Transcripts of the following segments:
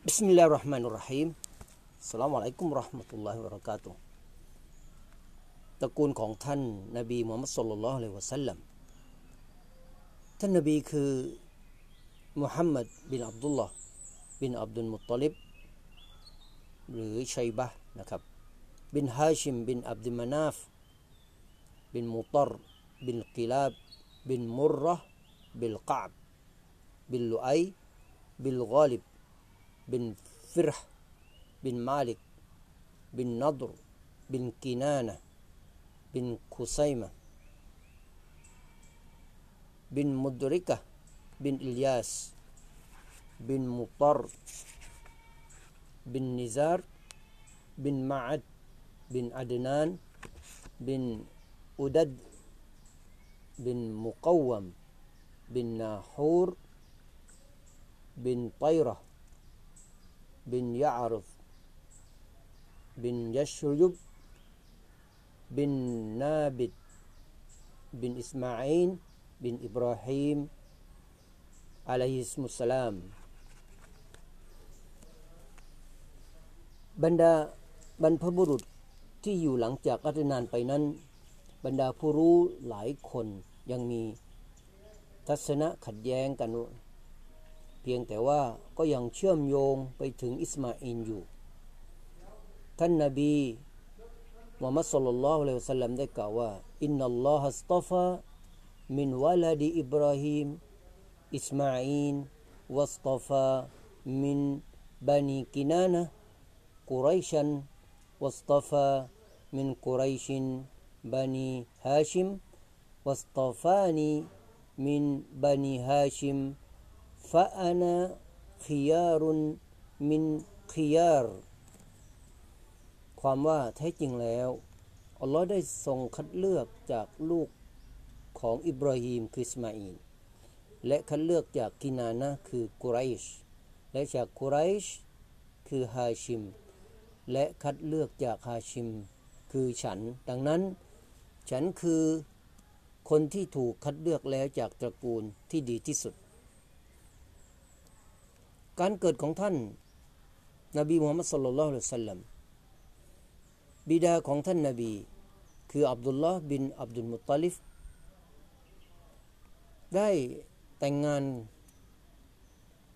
Bismillahirrahmanirrahim สลามอะลัยกุมรอห์มะตุลลอฮิวะบะเราะกาตุตระกูลของท่านนบีมูฮัมมัด صلى الله عليه وسلم ท่านนบีคือมุฮัมมัดบินอับดุลลอฮ์บินอับดุลมุตตลิบ หรือชัยบะนะครับ บินฮาชิม บินอับดุลมานาฟ บินมุตร บินกิลาบ บินมุรระบินกาบ บินลุไอบินกอลิบ นมุตรบินนิซาร์บินมาอัดบินอัดนานบินอุดัดบิน มุกวม บินนาฮูร บินไตระ บินยะอารฟ บินยัชยุบ بن نابت بن إسماعيل بن إبراهيم عليه السلام บรรดาบรรพบุรุษที่อยู่หลังจากอัตนานไปนั้น บรรดาผู้รู้หลายคนยังมีทัศนะขัดแย้งกัน เพียงแต่ว่าก็ยังเชื่อมโยงไปถึงอิสมาอินอยู่ ท่านนาบีมุฮัมมัดสุลลัลลอฮุอะลัยฮิวะสัลลัมได้กล่าวว่าอินนัลลอฮะสตอฟามินวะลาดีอิบราฮิมอิสมาอีนวัสตอฟามินบานีกินานะกุไรชันวัสตอฟามินกุไรชินบานีฮาชิมวัสตอฟานีมินบานีฮาชิม ฟะอานาขยารุนมินขยารความว่าแท้จริงแล้ว อัลลอฮ์ได้ทรงคัดเลือกจากลูกของอิบราฮิมคือสมาอีลและคัดเลือกจากกินานะคือกุไรช และจากกุไรชคือฮาชิม และคัดเลือกจากฮาชิม คือฉัน ดังนั้น ฉันคือคนที่ถูกคัดเลือกแล้วจากตระกูลที่ดีที่สุด การเกิดของท่าน นบีมุฮัมมัดสุลลัลลอฮุอะลัยฮิสัลลัมบิดาของท่านนาบี คืออับดุลลอฮ์บินอับดุลมุตตลิฟ ได้แต่งงาน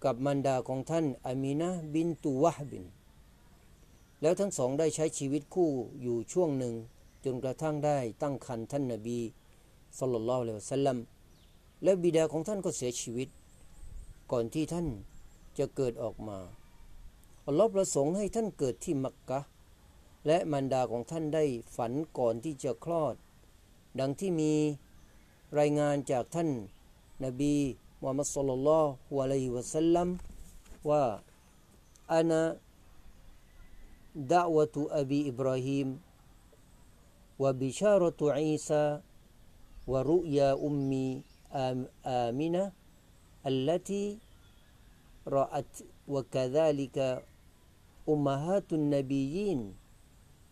กับมันดาของท่านอามีนะบินตูวะบิน แล้วทั้งสองได้ใช้ชีวิตคู่อยู่ช่วงหนึ่ง จนกระทั่งได้ตั้งครรภ์ท่านนาบีสุลลัลลอฮุอะลัยฮิวะสัลลัมและบิดาของท่านก็เสียชีวิต ก่อนที่ท่าน จะเกิดออกมาอัลลอฮ์ประสงค์ให้ท่านเกิดที่มักกะ และมารดาของท่านได้ฝันก่อนที่จะคลอด ดังที่มีรายงานจากท่านนบีมุฮัมมัดสุลลัลลอฮุอะลัยฮิวะสัลลัมว่าอานาดะวะตุอบีอิบราฮิมวะบิชารตุอีซาวะรุยาอุมมีอามินะ التي رأت وكذلك أمهات النبيين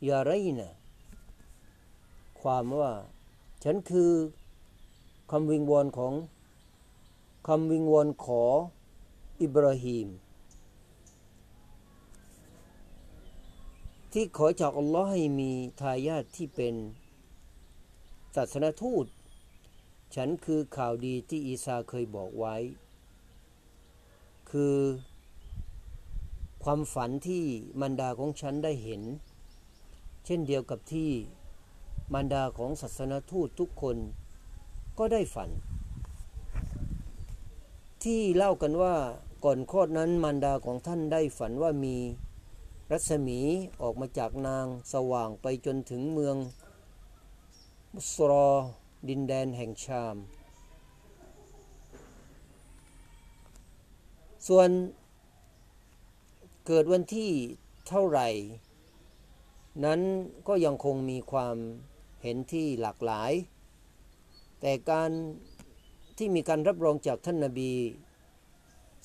ยาไรนะความว่า ฉันคือคำวิงวอนของคำวิงวอนขออิบราฮิมที่ขอจากอัลลอฮ์ให้มีทายาทที่เป็นศาสนทูต ฉันคือข่าวดีที่อีสาเคยบอกไว้ คือ ความฝันที่มันดาของฉันได้เห็น เช่นเดียวกับที่มารดาของศาสนทูตทุกคนก็ได้ฝัน ที่เล่ากันว่าก่อนคลอดนั้นมารดาของท่านได้ฝันว่ามีรัศมีออกมาจากนางสว่างไปจนถึงเมืองมุสรอดินแดนแห่งชาม ส่วนเกิดวันที่เท่าไหร่ นั้นก็ยังคงมีความเห็นที่หลากหลาย แต่การที่มีการรับรองจากท่านนาบี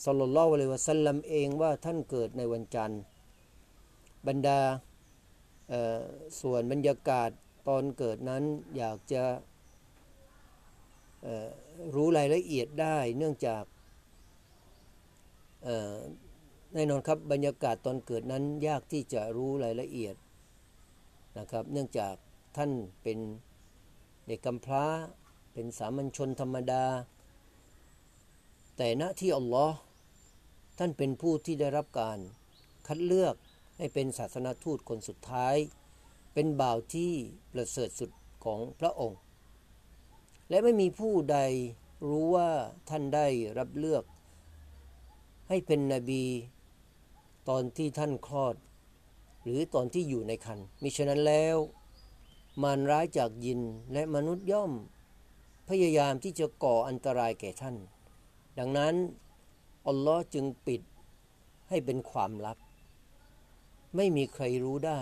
สุลต่านละวะเลวะสัลลัมเองว่าท่านเกิดในวันจันทร์ บรรดาส่วนบรรยากาศตอนเกิดนั้นอยากจะรู้รายละเอียดได้เนื่องจาก แน่นอนครับบรรยากาศตอนเกิดนั้นยากที่จะรู้รายละเอียดนะครับ เนื่องจากท่านเป็นเด็กกำพร้า เป็นสามัญชนธรรมดา แต่ณที่อัลลอฮ์ท่านเป็นผู้ที่ได้รับการคัดเลือกให้เป็นศาสนาทูตคนสุดท้าย เป็นบ่าวที่ประเสริฐสุดของพระองค์ และไม่มีผู้ใดรู้ว่าท่านได้รับเลือก ให้เป็นนบีตอนที่ท่านคลอด หรือตอนที่อยู่ในคันมิฉะนั้นแล้ว มารร้ายจากยินและมนุษย์ย่อม พยายามที่จะก่ออันตรายแก่ท่าน ดังนั้น อัลลอฮ์จึงปิดให้เป็นความลับ ไม่มีใครรู้ได้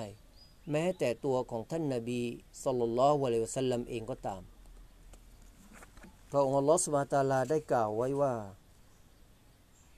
แม้แต่ตัวของท่านนาบีสุลต่านละวะเลวสัลลัมเองก็ตามพระองค์อัลลอฮ์สุบฮาตาลาได้กล่าวไว้ว่า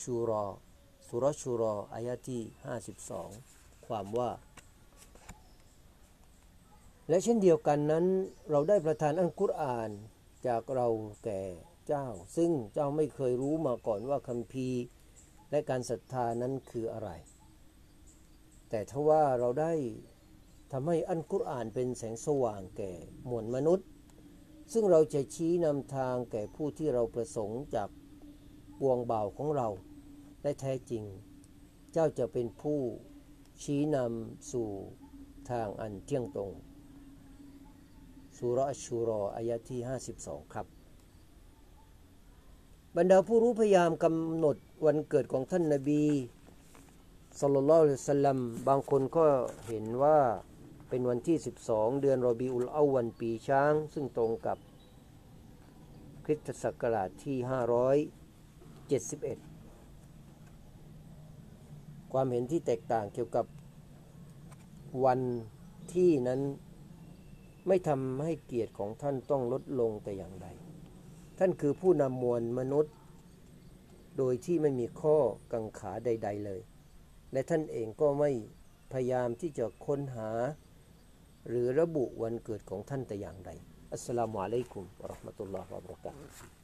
ชูรอสุรชูรออายะที่ 52 ความว่า และเช่นเดียวกันนั้นเราได้ประทานอัลกุรอานจากเราแก่เจ้า ซึ่งเจ้าไม่เคยรู้มาก่อนว่าคัมภีร์และการศรัทธานั้นคืออะไร แต่ทว่าเราได้ทำให้อันกุรอานเป็นแสงสว่างแก่มวลมนุษย์ ซึ่งเราจะชี้นำทางแก่ผู้ที่เราประสงค์จาก ปวงเบาของเราและแท้จริง เจ้าจะเป็นผู้ชี้นำสู่ทางอันเที่ยงตรงสุรชูรออายะที่ 52 ครับ บรรดาผู้รู้พยายามกำหนดวันเกิดของท่านนาบีสุลละสัลลัมบางคนก็เห็นว่าเป็นวันที่ 12 เดือนรอบีอุลอาวันปีช้าง ซึ่งตรงกับคริสตศักราชที่ 71 ความเห็นที่แตกต่างเกี่ยวกับวันที่นั้นไม่ทำให้เกียรติของท่านต้องลดลงแต่อย่างใด ท่านคือผู้นำมวลมนุษย์ โดยที่ไม่มีข้อกังขาใด ๆเลย และท่านเองก็ไม่พยายามที่จะค้นหา หรือระบุวันเกิดของท่านแต่อย่างใด อัสสลามุอะลัยกุม วะราะห์มะตุลลอฮ์ วะบะเราะกาตุฮ์